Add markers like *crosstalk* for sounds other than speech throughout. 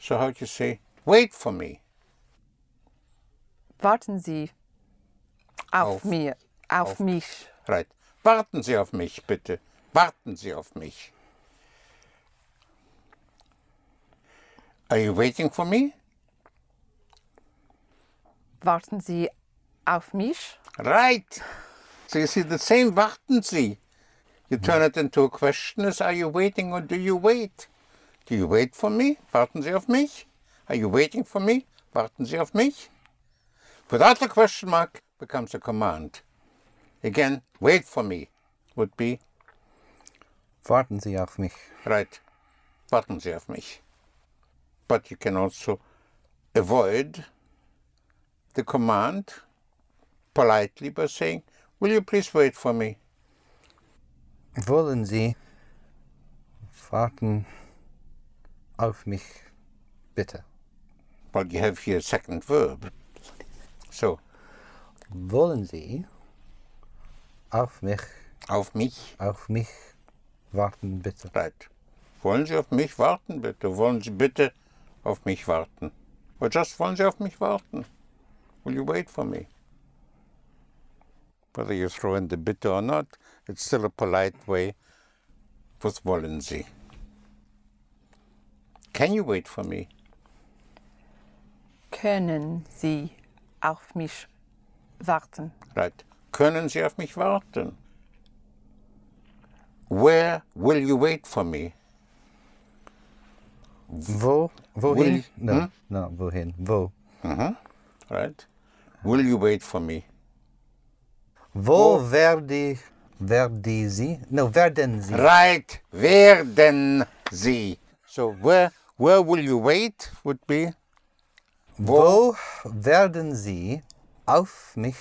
So how do you say, wait for me? Warten Sie auf, Auf- mir, auf, auf- mich. Right. Warten Sie auf mich, bitte. Warten Sie auf mich. Are you waiting for me? Warten Sie auf mich? Right. So you see the same warten Sie. You turn hmm. it into a question as are you waiting or do you wait? Do you wait for me? Warten Sie auf mich? Are you waiting for me? Warten Sie auf mich? Without the question mark becomes a command. Again, wait for me would be Warten Sie auf mich. Right. Warten Sie auf mich. But you can also avoid the command politely by saying, Will you please wait for me? Wollen Sie warten auf mich, bitte? But you have here a second verb. So, Wollen Sie auf mich, auf mich. auf mich warten, bitte? Right. Wollen Sie auf mich warten, bitte? Wollen Sie bitte auf mich warten? Or just wollen Sie auf mich warten? Will you wait for me? Whether you throw in the bitte or not, it's still a polite way with wollen Sie. Can you wait for me? Können Sie auf mich warten? Right. Können Sie auf mich warten? Where will you wait for me? Wo? Wohin? Will- no, hm? no, wohin? Wo? Uh-huh. Right. Will you wait for me? Wo werde, werde Sie? No, werden Sie? Right. Werden Sie. So where where will you wait would be Wo werden Sie auf mich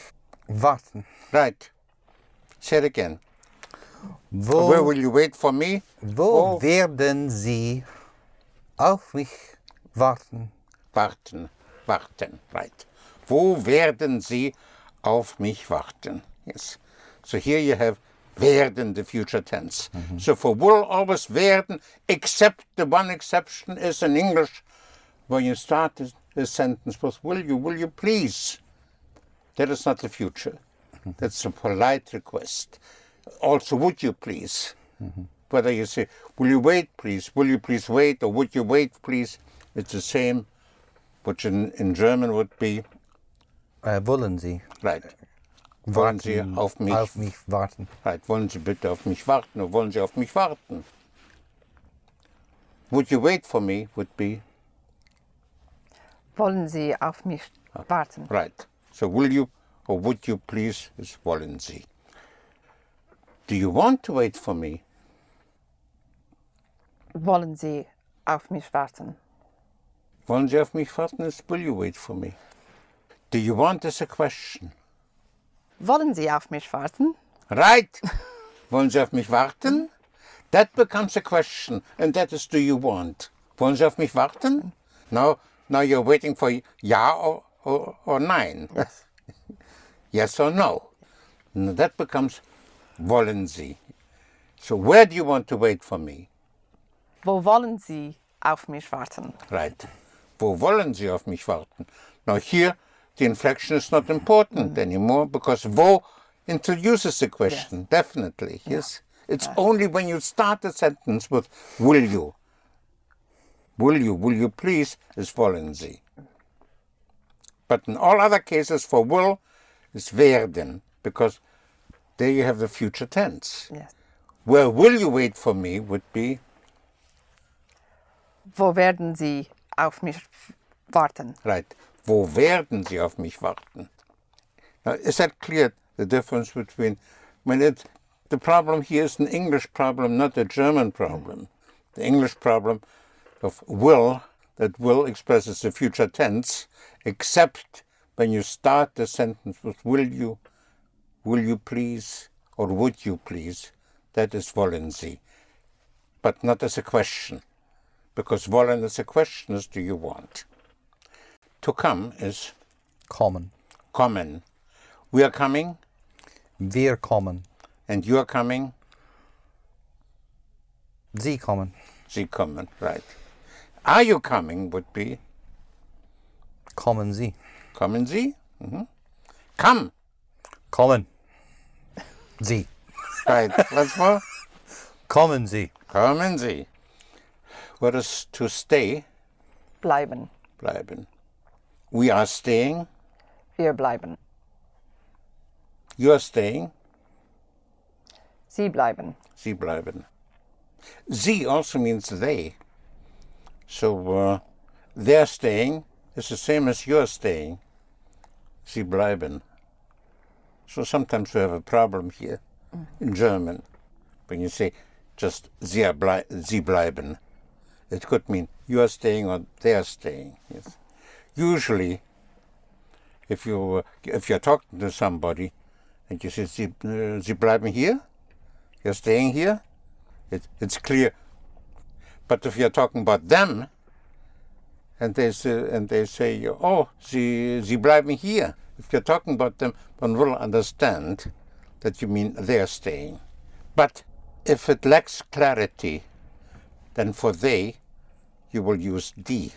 warten? right. Say it again. Wo, Where will you wait for me? wo wo- werden Sie auf mich warten? Warten. Warten. Right. Wo werden Sie auf mich warten? Yes. So here you have werden, the future tense. So for will always werden, except the one exception is in English when you start a, sentence with will you, will you please? That is not the future. That's a polite request. Also, would you please? Whether you say, will you wait, please? Will you please wait? Or would you wait, please? It's the same, which in, in German would be, Äh, wollen Sie right. Wollen Sie auf mich, auf mich warten? right. wollen Sie bitte auf mich warten? Oder wollen Sie auf mich warten? Would you wait for me would be, Wollen Sie auf mich warten? right. So will you or would you please is wollen Sie. Do you want to wait for me? Wollen Sie auf mich warten? Wollen Sie auf mich warten is will you wait for me? Do you want is a question. Wollen Sie auf mich warten? Right. Wollen Sie auf mich warten? That becomes a question, and that is, do you want? Wollen Sie auf mich warten? Now, now you're waiting for ja or, or, or nein. Yes. *laughs* Yes or no. Now that becomes wollen Sie. So where do you want to wait for me? Wo wollen Sie auf mich warten? Right. Wo wollen Sie auf mich warten? Now here, the inflection is not important mm. anymore because wo introduces the question, definitely. Yes. It's only when you start a sentence with will you. Will you, will you please is wollen Sie. But in all other cases for will is werden because there you have the future tense. Yes. Where will you wait for me would be Wo werden Sie auf mich warten? Right. Wo werden Sie auf mich warten? Now, is that clear, the difference between, I mean, it, the problem here is an English problem, not a German problem. The English problem of will, that will expresses the future tense, except when you start the sentence with will you, will you please, or would you please, that is wollen Sie, but not as a question, because wollen as a question is do you want. To come is Kommen. kommen. We are coming, Wir kommen. and you are coming. Sie kommen. Sie kommen, right. Are you coming would be Kommen Sie. kommen Sie? Mhm. Come. Kommen. Sie. Right. Once more. Kommen Sie. Kommen Sie. What is to stay? Bleiben. Bleiben. We are staying. Wir bleiben. You are staying. Sie bleiben. Sie bleiben. Sie also means they. So uh, they're staying is the same as you're staying. Sie bleiben. So sometimes we have a problem here in German when you say just sie, blei sie bleiben. It could mean you are staying or they are staying. Yes. Usually, if you if you're talking to somebody and you say sie, uh, sie bleiben hier, you're staying here, it, it's clear. But if you're talking about them, and they say, and they say, oh, sie, sie bleiben hier. If you're talking about them, one will understand that you mean they're staying. But if it lacks clarity, then for they, you will use die.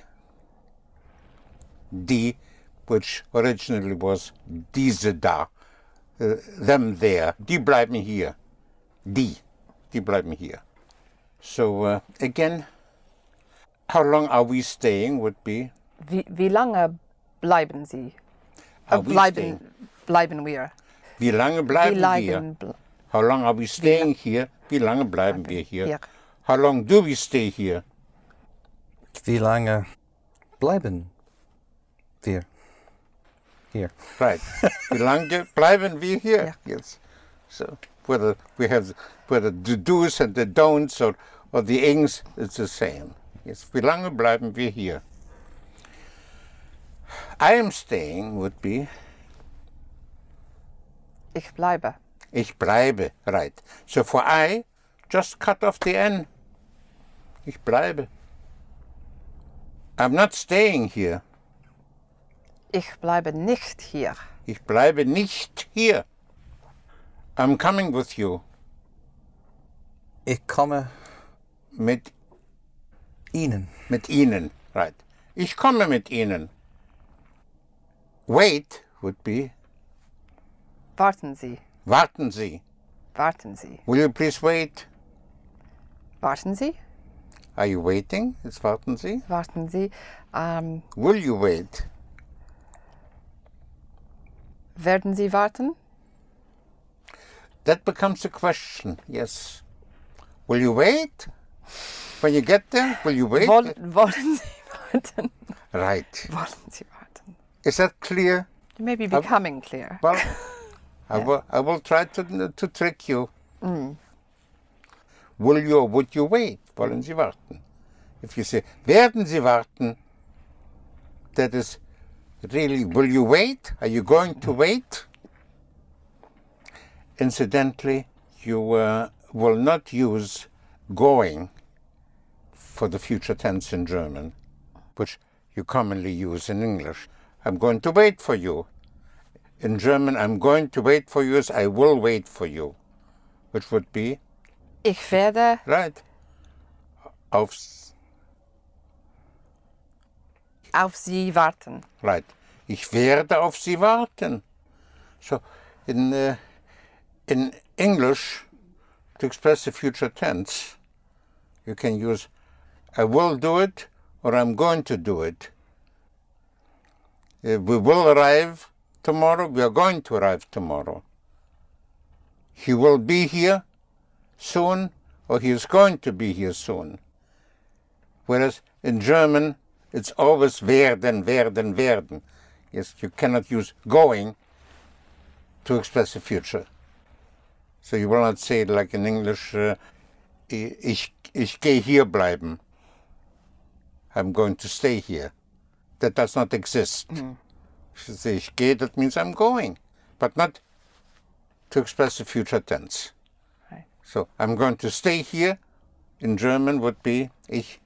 Die, which originally was diese da, uh, them there. Die bleiben hier. Die, die bleiben hier. So uh, again, how long are we staying would be Wie, wie lange bleiben Sie? Are Äh, we bleiben, bleiben wir. Wie lange Wie bleiben wir? lange bl How long are we staying here? Wie lange bleiben wir hier? hier? How long do we stay here? Wie lange bleiben wir hier? Right. *laughs* Wie lange bleiben wir here? Ja. Yes. So whether we have whether the do's and the don'ts or, or the ings, it's the same. Yes. Wie lange bleiben wir hier? I am staying would be Ich bleibe. Ich bleibe, right. So for I, just cut off the N. Ich bleibe. I'm not staying here. Ich bleibe nicht hier. Ich bleibe nicht hier. I'm coming with you. Ich komme Mit, Ihnen. mit Ihnen, right. Ich komme mit Ihnen. Wait would be, Warten Sie. warten Sie. Warten Sie. Will you please wait? Warten Sie? Are you waiting? It's warten Sie. Warten Sie. Ähm, Will you wait? Werden Sie warten? That becomes a question, yes. Will you wait? When you get there, will you wait? Woll, wollen Sie *laughs* warten? Right. Wollen Sie warten? Is that clear? You may be becoming clear. Well, I, will, I will try to, to trick you. Mm. Will you or would you wait? Wollen Sie warten? If you say, werden Sie warten, that is really, will you wait? Are you going to wait? Incidentally, you uh, will not use going for the future tense in German, which you commonly use in English. I'm going to wait for you. In German, I'm going to wait for you is I will wait for you, which would be, Ich werde right, auf, auf Sie warten. right. Ich werde auf Sie warten. So, in, uh, in English, to express the future tense, you can use I will do it or I'm going to do it. Uh, we will arrive tomorrow, we are going to arrive tomorrow. He will be here soon or he is going to be here soon. Whereas in German, it's always werden, werden, werden. Yes, you cannot use going to express the future. So you will not say it like in English, uh, ich, ich gehe hier bleiben. I'm going to stay here. That does not exist. If you say ich gehe, that means I'm going, but not to express the future tense. Right. So I'm going to stay here in German would be ich,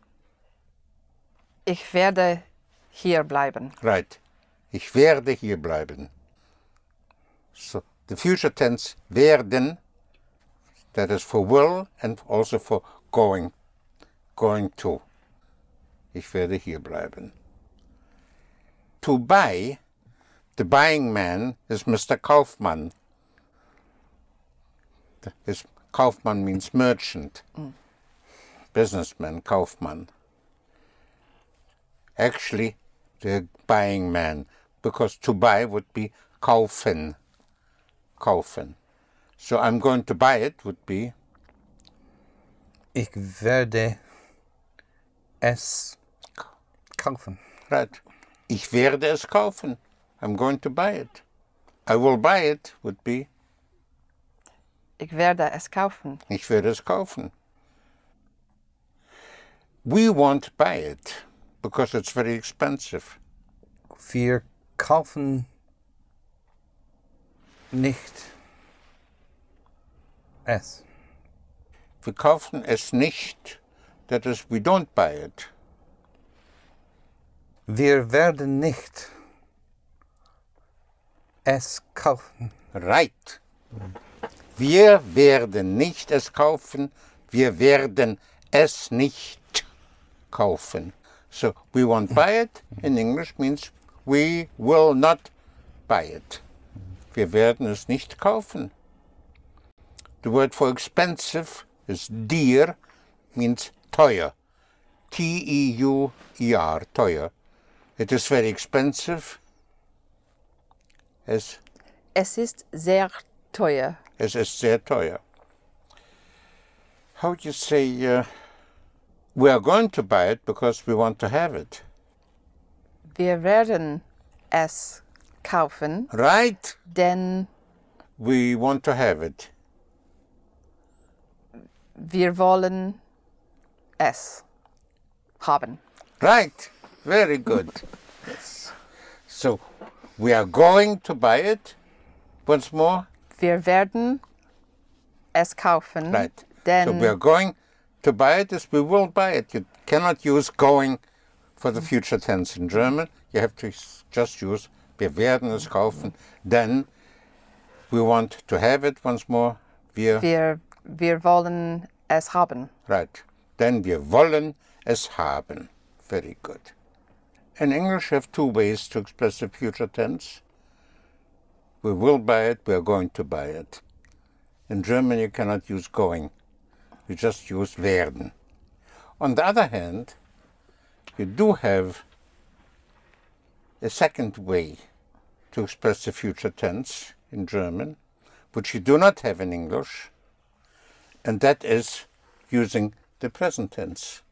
Ich werde hier bleiben. right. Ich werde hier bleiben. So the future tense werden, that is for will and also for going, going to. Ich werde hier bleiben. To buy, the buying man is Mr. Kaufmann. His Kaufmann means merchant, mm. businessman, Kaufmann. Actually, the buying man, because to buy would be kaufen. Kaufen. So I'm going to buy it would be Ich werde es kaufen. right. Ich werde es kaufen. I'm going to buy it. I will buy it would be Ich werde es kaufen. Ich werde es kaufen. We won't buy it because it's very expensive. Wir kaufen nicht es. Wir kaufen es nicht. That is, we don't buy it. Wir werden nicht es kaufen. Right. Wir werden nicht es kaufen. Wir werden es nicht kaufen. So we won't buy it in English means we will not buy it. Wir werden es nicht kaufen. The word for expensive is dear, means teuer. T-E-U-E-R, teuer. It is very expensive. Es, Es ist sehr teuer. es ist sehr teuer. How do you say, uh, we are going to buy it because we want to have it? Wir werden es kaufen, Right? denn We want to have it. wir wollen es haben. Right. Very good. yes. So, we are going to buy it. Once more. Wir werden es kaufen, Right. so we are going to buy it as we will buy it. You cannot use going for the future tense in German. You have to just use wir werden es kaufen. Then we want to have it once more. Wir, wir, wir wollen es haben. right. Then wir wollen es haben. Very good. In English, you have two ways to express the future tense. We will buy it, we are going to buy it. In German, you cannot use going. You just use werden. On the other hand, you do have a second way to express the future tense in German, which you do not have in English, and that is using the present tense.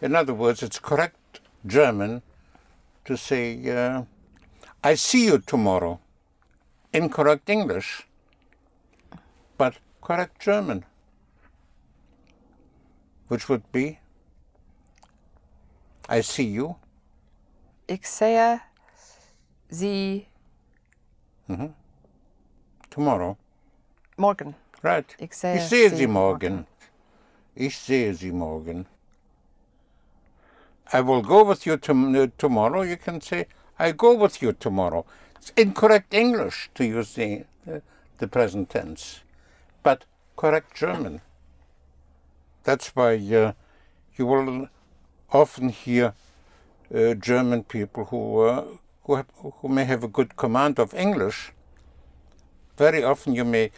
In other words, it's correct German to say, uh, I see you tomorrow. Incorrect English, but correct German, which would be, I see you Ich sehe sie mhm. tomorrow. morgen. Right. Ich sehe ich sehe sie sie morgen. Ich sehe sie morgen. I will go with you tom- uh, tomorrow. You can say, I go with you tomorrow. It's incorrect English to use the, uh, the present tense, but correct German. That's why uh, you will often hear uh, German people who, uh, who, have, who may have a good command of English. Very often you may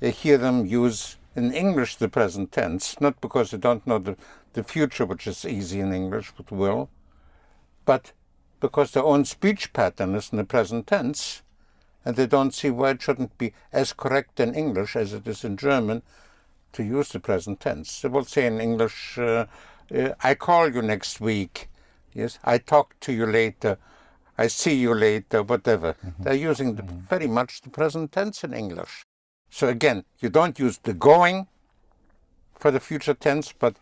hear them use in English the present tense, not because they don't know the, the future, which is easy in English, but will, but because their own speech pattern is in the present tense, and they don't see why it shouldn't be as correct in English as it is in German to use the present tense. They will say in English, uh, uh, I call you next week. Yes, I talk to you later. I see you later, whatever. They're using the, very much the present tense in English. So again, you don't use the going for the future tense, but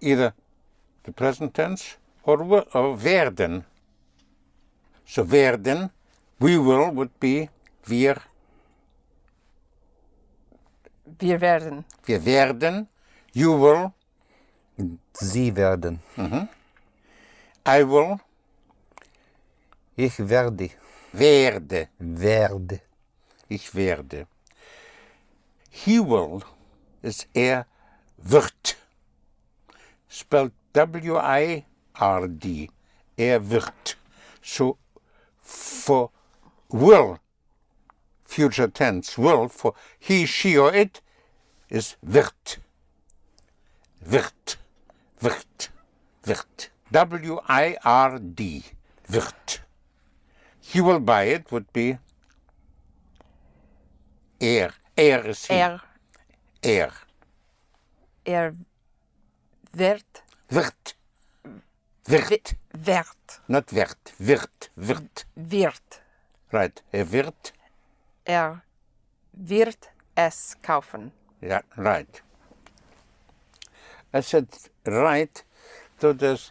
either the present tense or, or werden. So werden, we will would be wir, Wir werden. wir werden, you will, Sie werden. I will, Ich werde. werde, Werde. ich werde. He will is er wird. Spelled W-I-R-D. Er wird. So for will, future tense, will for he, she, or it is wird. Wird. Wird. Wird. W-I-R-D. Wird. He will buy it would be er. Er is he. Er, Er. er wird, Wird. Wird. wird, Not wird. Wird. Wird. wird. Right. Er wird. Er wird es kaufen. Yeah, right. I said right, so there's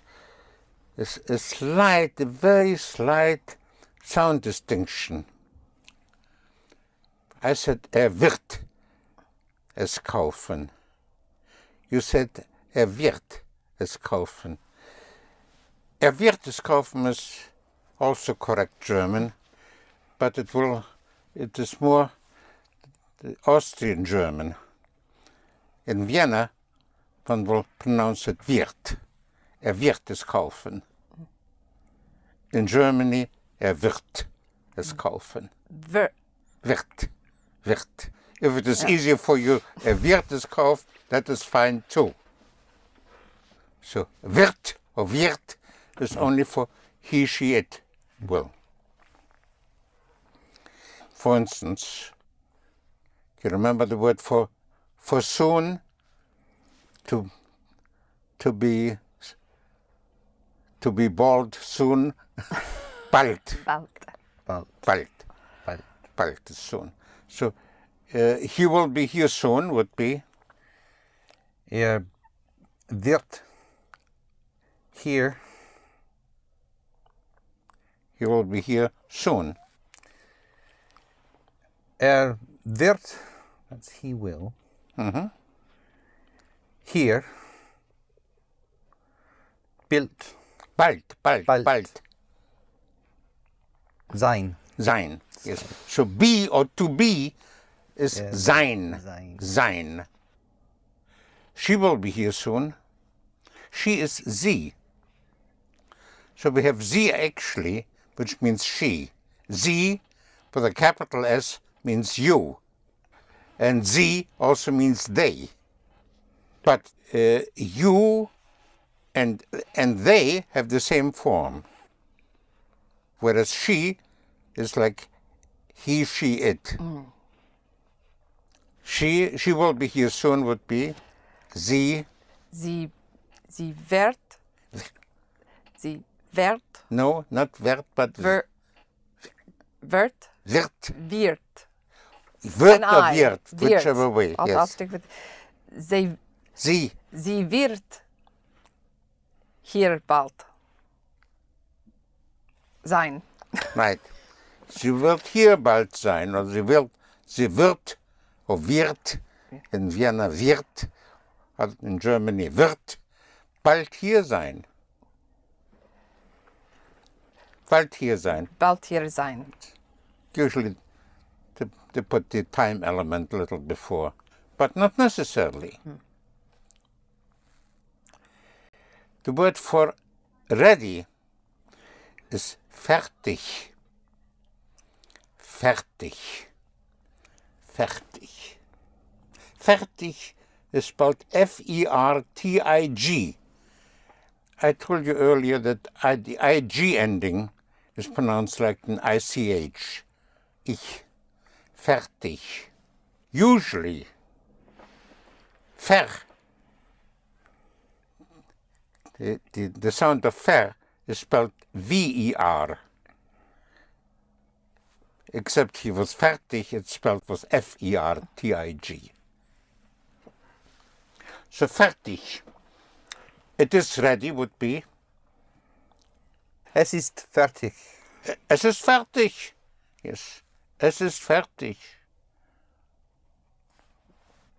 a, slight, a very slight sound distinction. I said er wird es kaufen. You said er wird es kaufen. Er wird es kaufen is also correct German, but it will, it is more Austrian German. In Vienna, one will pronounce it wird. Er wird es kaufen. In Germany, er wird es kaufen. Ver, Wird. Wird. If it is easier for you, er wird es kaufen, that is fine too. So, wird or wird is only for he, she, it will. For instance, you remember the word for for soon to to be to be bald soon. *laughs* Bald. Bald. Bald. bald. Bald. bald soon. So uh, he will be here soon would be. Er wird hier he will be here soon. Er wird, that's he will, hier, built. Bald bald bald, Bald. sein. sein yes. So be or to be is Yes. sein. Sein. sein. She will be here soon. She is sie so we have sie actually which means she. Sie with a capital s means you. And sie also means they but uh, you and and they have the same form. Whereas she is like he she it. She she will be here soon would be sie Sie, sie wird, sie wird, no not wird but ver, wird, wird wird. wird or wird whichever way yes. Wird. Sie, sie wird hier bald sein. right sie wird hier bald sein oder sie wird sie wird or wird in Vienna wird also in Germany wird bald hier sein bald hier sein Bald hier sein. usually to, to put the time element a little before, but not necessarily. The word for ready is fertig. Fertig. Fertig. Fertig is spelled F E R T I G. I told you earlier that I, the IG ending is pronounced like an ICH. Ich. Fertig. Usually. Fer. The, the, the sound of fer is spelled V-E-R. Except he was fertig, it's spelled was F-E-R-T-I-G. So fertig. It is ready would be Es ist fertig. Es ist fertig. Yes. Es ist fertig.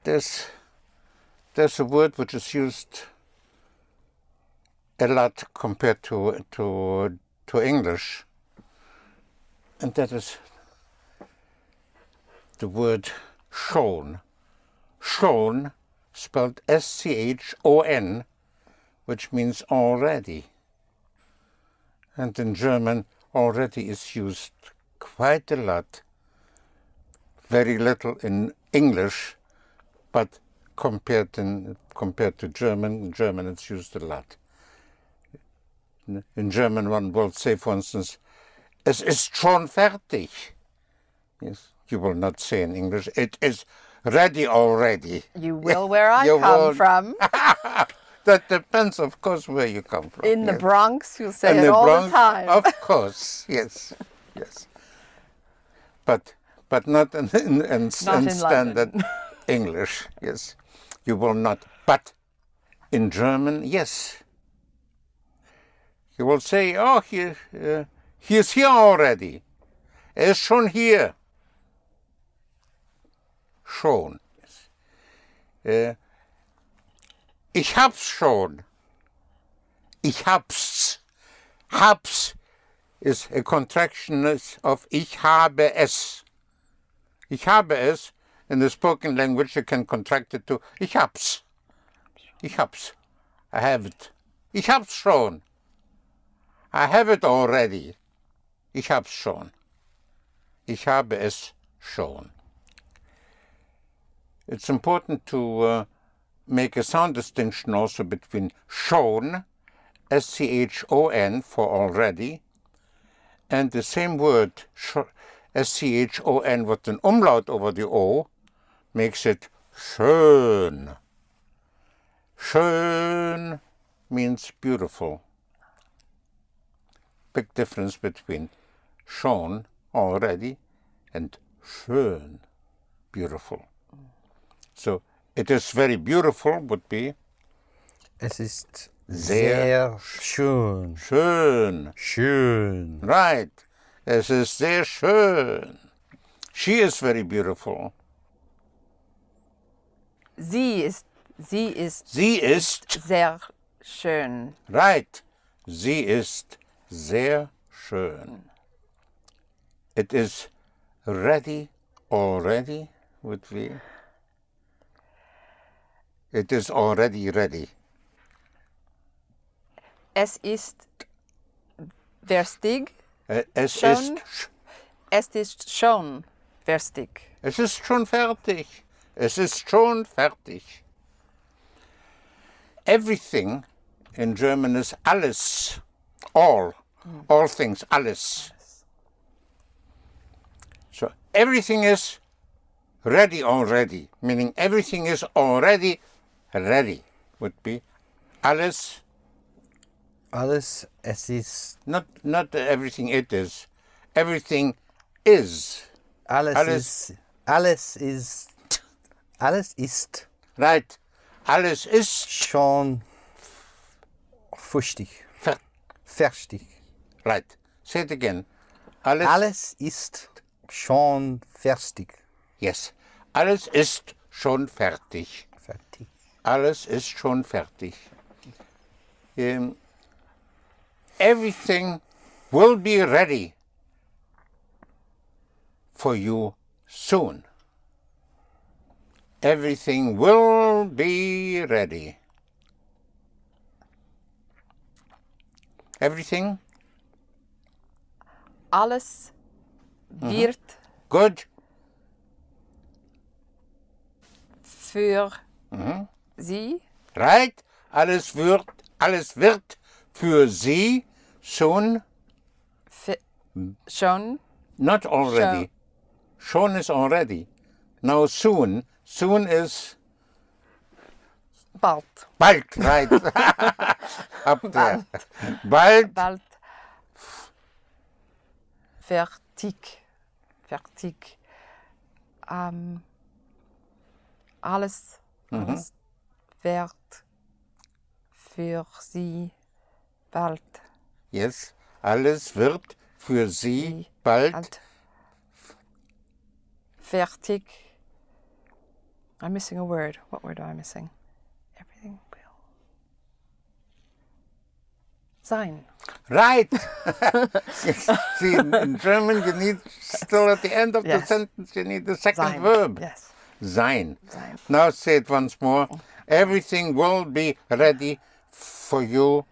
There's, there's a word which is used a lot compared to, to, to English, and that is the word schon. Schon, spelled S C H O N, which means already. And in German, already is used quite a lot. Very little in English, but compared, in, compared to German, in German it's used a lot. In German, one will say, for instance, es ist schon fertig. Yes, you will not say in English, it is ready already. You will where *laughs* I come won't. from. *laughs* That depends, of course, where you come from. In the. Bronx, you'll say In it the all Bronx, the time. Of course, *laughs* yes, yes. But but not in, in, in, Not in in standard English. Yes, you will not. But in German, yes. You will say, "Oh, he uh, he is here already. Er ist schon hier." Schon. Yes. Äh, ich hab's schon. Ich hab's. Hab's is a contraction of ich habe es. Ich habe es. In the spoken language, you can contract it to ich hab's. Ich hab's. I have it. Ich hab's schon. I have it already. Ich hab's schon. Ich habe es schon. It's important to uh, make a sound distinction also between schon, S-C-H-O-N for already, and the same word, sch- S-C-H-O-N with an umlaut over the O, makes it schön. Schön means beautiful. Big difference between schon, already, and schön, beautiful. So it is very beautiful would be Es ist Sehr sehr schön. schön. Schön. Right. Es ist sehr schön. She is very beautiful. Sie ist, sie ist Sie ist, sehr schön. right. Sie ist sehr schön. It is ready already would be. It is already ready. Es ist verstig. Äh, Es Schon? ist, Es ist schon verstig. es ist schon fertig. Es ist schon fertig. Everything in German is alles. All. Mm. All things, alles. So everything is ready already, meaning everything is already ready, would be alles, Alles, es ist, not, not everything it is, everything is. alles, Alles- ist, alles ist, alles ist Right. Alles ist schon fustig, fer- fertig. right. Say it again. Alles, Alles ist schon fertig. yes. Alles ist schon fertig. Fertig. Alles ist schon fertig. Um, everything will be ready for you soon. Everything will be ready. Everything? Alles wird mm-hmm. good? für mm-hmm. Sie. Right? Alles wird, alles wird für Sie soon, fi- mm. schon. Not already. Schon is already. Now soon, soon is bald. bald, right? *laughs* There. Bald, Bald fertig. Fertig. Ähm, alles, alles wird für Sie bald. yes. Alles wird für Sie Sie bald, bald fertig. I'm missing a word. What word am I missing? Everything will sein. right? *laughs* See, in, German, you need still at the end of the sentence, you need the second Sein. verb. Yes. Sein. Sein. Now say it once more. Everything will be ready for you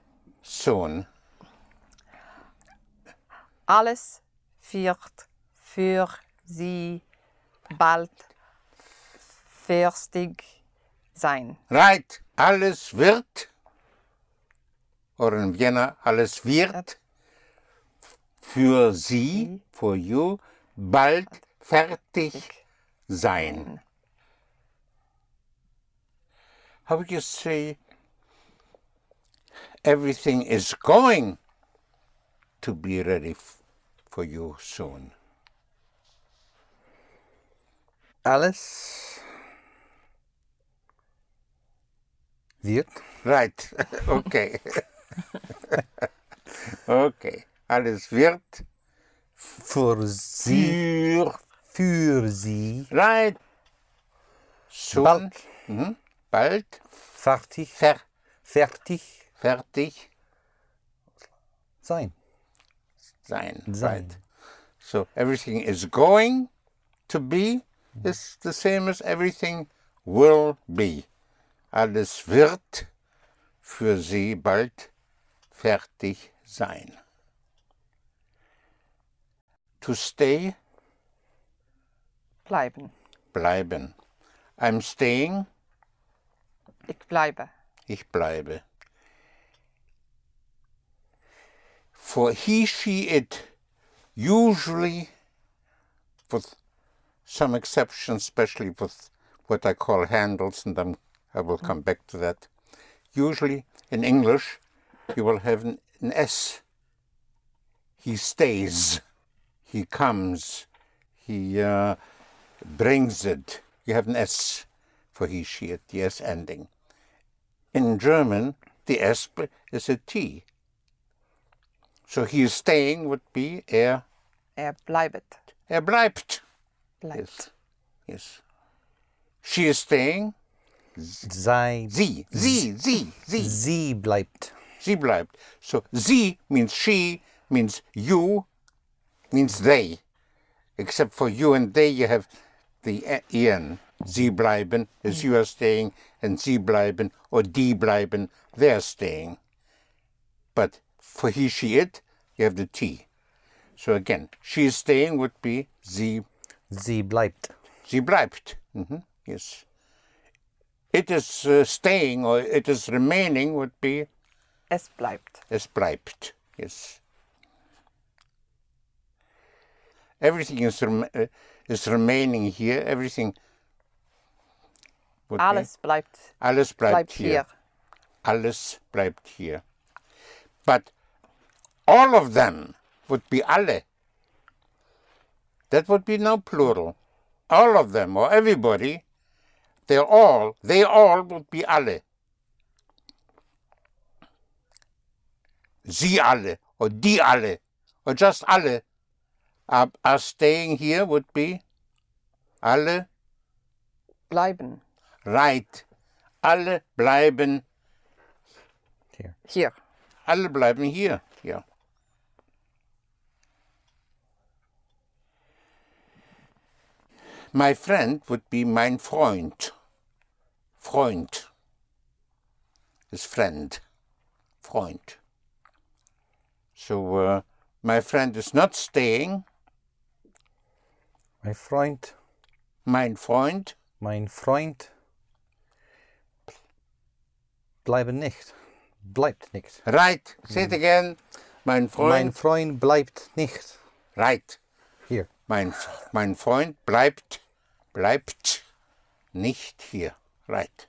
soon. Alles wird für Sie bald fertig sein. Right. Alles wird, oder in Vienna, alles wird für Sie, for you, bald fertig sein. How would you say everything is going to be ready for you soon? Alles wird Right. *laughs* okay. *laughs* okay. Alles wird für Sie, für für Sie right soon bald Mhm. bald fertig, fer fertig fertig sein. sein. Sein. Right. So everything is going to be is the same as everything will be. Alles wird für Sie bald fertig sein. To stay, Bleiben. bleiben. I'm staying, Ich bleibe. ich bleibe. For he, she, it, usually, with some exceptions, especially with what I call handles, and I'm, I will come back to that. Usually in English, you will have an, an S. He stays, he comes, he uh, brings it. You have an S for he, she, it, the S ending. In German, the S is a T. So he is staying would be er, Er bleibet. er bleibt. Bleibt. Yes. Yes. She is staying. Sei, Sie, sie, sie, sie. sie bleibt. Sie bleibt. So sie means she, means you, means they. Except for you and they, you have the en. Sie bleiben is you are staying, and sie bleiben or die bleiben, they are staying. But for he, she, it, you have the T. So again, she is staying would be sie, Sie bleibt. sie bleibt. hmm Yes. It is uh, staying or it is remaining would be Es bleibt. Es bleibt. Yes. Everything is rem- uh, is remaining here. Everything. would be- bleibt, Alles bleibt, bleibt hier. hier. Alles bleibt hier. But all of them would be alle. That would be now plural. All of them or everybody, they're all, they all would be alle. Sie alle or die alle or just alle are, um, are staying here would be alle Bleiben. right. Alle bleiben Hier. Hier. Alle bleiben hier. Ja. My friend would be mein Freund. Freund is friend. Freund. So uh, my friend is not staying. Mein Freund, Mein Freund mein Freund bleiben nicht. Bleibt nicht. right. Say it again. Mein Freund Mein Freund bleibt nicht. right. Hier. Mein, mein Freund bleibt, bleibt nicht hier. Right.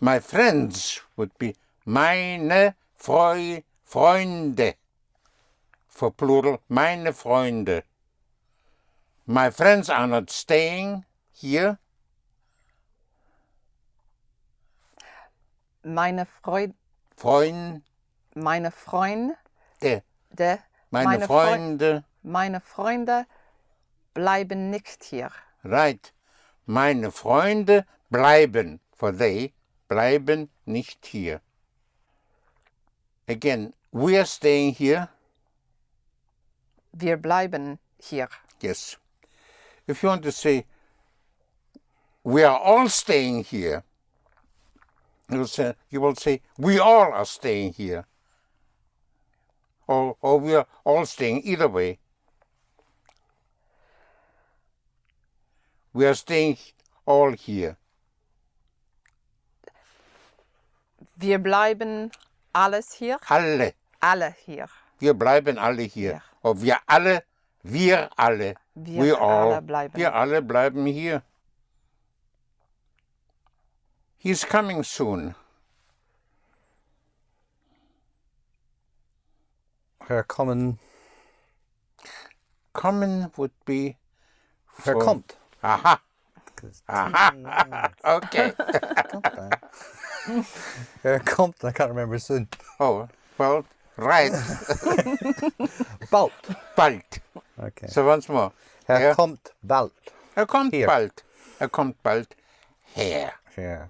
My friends would be meine Freu Freunde. For plural, meine Freunde. My friends are not staying here. Meine Freund, Freunde. meine Freunde, Meine, meine, Freu- Freunde. meine Freunde bleiben nicht hier. Right. Meine Freunde bleiben, for they bleiben nicht hier. Again, we are staying here. Wir bleiben hier. Yes. If you want to say, we are all staying here, You say, you will say, we all are staying here. Or, or we are all staying either way. We are staying all here. Wir bleiben alles hier. Alle. Alle hier. Wir bleiben alle hier. Ja. Oder wir alle, wir alle. Wir we all. alle bleiben. Wir alle bleiben hier. He's coming soon. Her kommen. Kommen would be. Her for- kommt. Aha. 'Cause Aha. okay. *laughs* Her kommt. *laughs* I can't remember soon. oh, well, right. Bald. bald. Okay. So once more. Her Ja. kommt bald. Er kommt Hier. bald. Er kommt bald her. Yeah.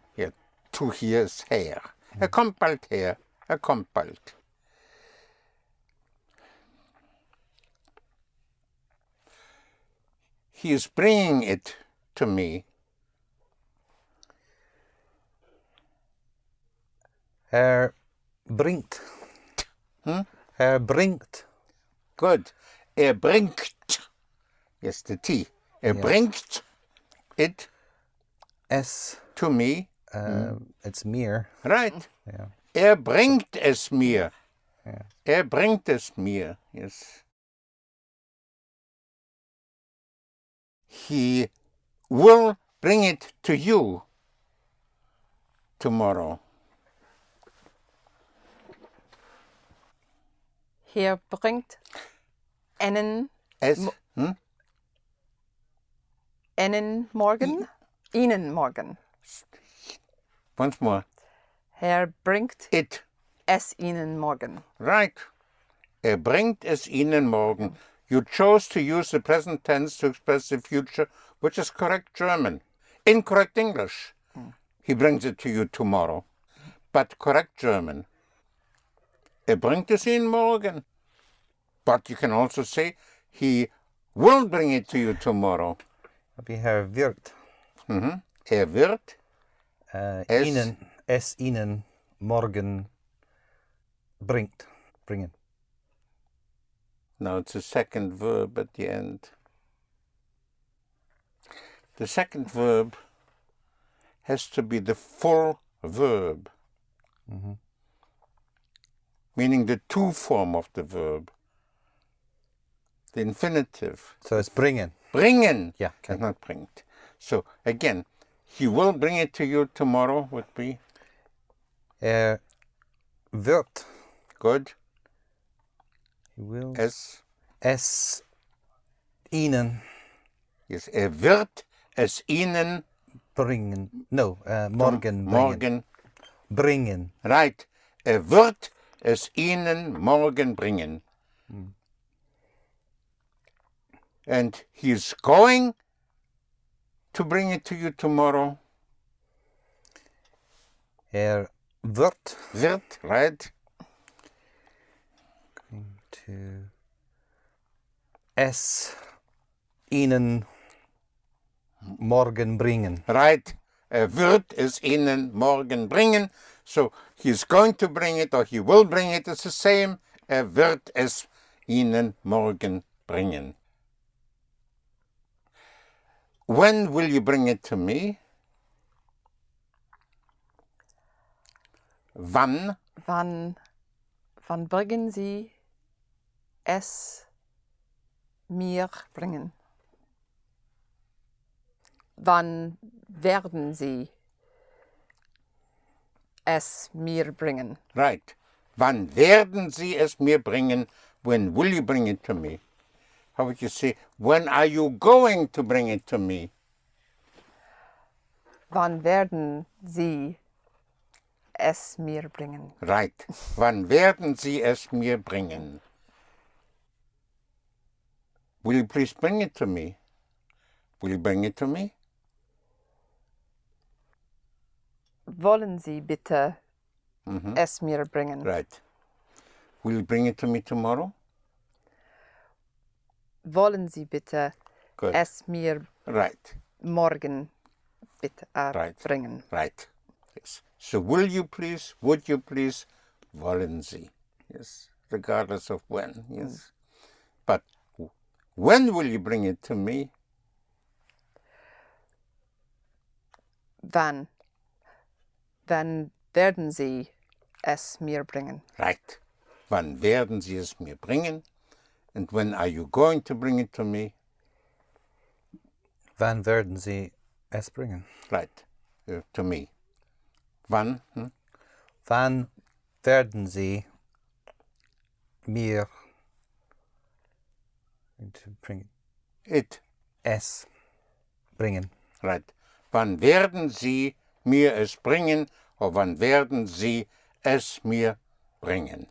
To here is ist her. Er kommt bald her. Er kommt bald. He is bringing it to me. Her bringt. Hmm? Er bringt. Good. Er bringt. Yes, the T. Er bringt it S. to me. Uh, It's mir. Right. Yeah. Er bringt es mir. Ja. Er bringt es mir. Yes. He will bring it to you tomorrow. Hier bringt einen, Es, hm? einen morgen. Ihnen morgen. Once more. Herr bringt It. es Ihnen morgen. Right. Er bringt es Ihnen morgen. You chose to use the present tense to express the future, which is correct German. Incorrect English. He brings it to you tomorrow. But correct German. Er bringt es Ihnen morgen. But you can also say, he will bring it to you tomorrow. Her wird. Mhm. Er wird. Uh, Es- Ihnen. Es Ihnen morgen bringt. Bringen. Now it's a second verb at the end. The second verb has to be the full verb, meaning the to form of the verb, the infinitive. So it's bringen. Bringen, Yeah, okay. not bringt. So again, he will bring it to you tomorrow, would be Er wird. good. He will. Es, Es Ihnen yes, er wird es Ihnen bringen. No, uh, morgen bringen. morgen Bringen. Right. Er wird es Ihnen morgen bringen. And he's going to bring it to you tomorrow. Er wird Wird, right? To es Ihnen morgen bringen. Right. Er wird es Ihnen morgen bringen. So he's going to bring it or he will bring it. It's the same. Er wird es Ihnen morgen bringen. When will you bring it to me? Wann? Wann, wann bringen Sie es mir bringen? Wann werden Sie es mir bringen? Right. Wann werden Sie es mir bringen? When will you bring it to me? How would you say, when are you going to bring it to me? Wann werden Sie es mir bringen? Right. Wann werden Sie es mir bringen? Will you please bring it to me? Will you bring it to me? Wollen Sie bitte Mhm. es mir bringen? Right. Will you bring it to me tomorrow? Wollen Sie bitte Good. es mir Right. morgen bitte äh, Right. bringen? Right. Yes. So will you please, would you please, wollen Sie. Yes, regardless of when, yes. But w- when will you bring it to me? Wann? Wann werden Sie es mir bringen? Right. Wann werden Sie es mir bringen? And when are you going to bring it to me? Wann werden Sie es bringen? Right. Uh, to me. Wann? Hm? Wann werden Sie mir to bring It. es bringen? Right. Wann werden Sie mir es bringen? Oder wann werden Sie es mir bringen?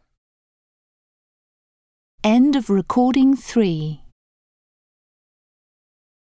End of recording 3.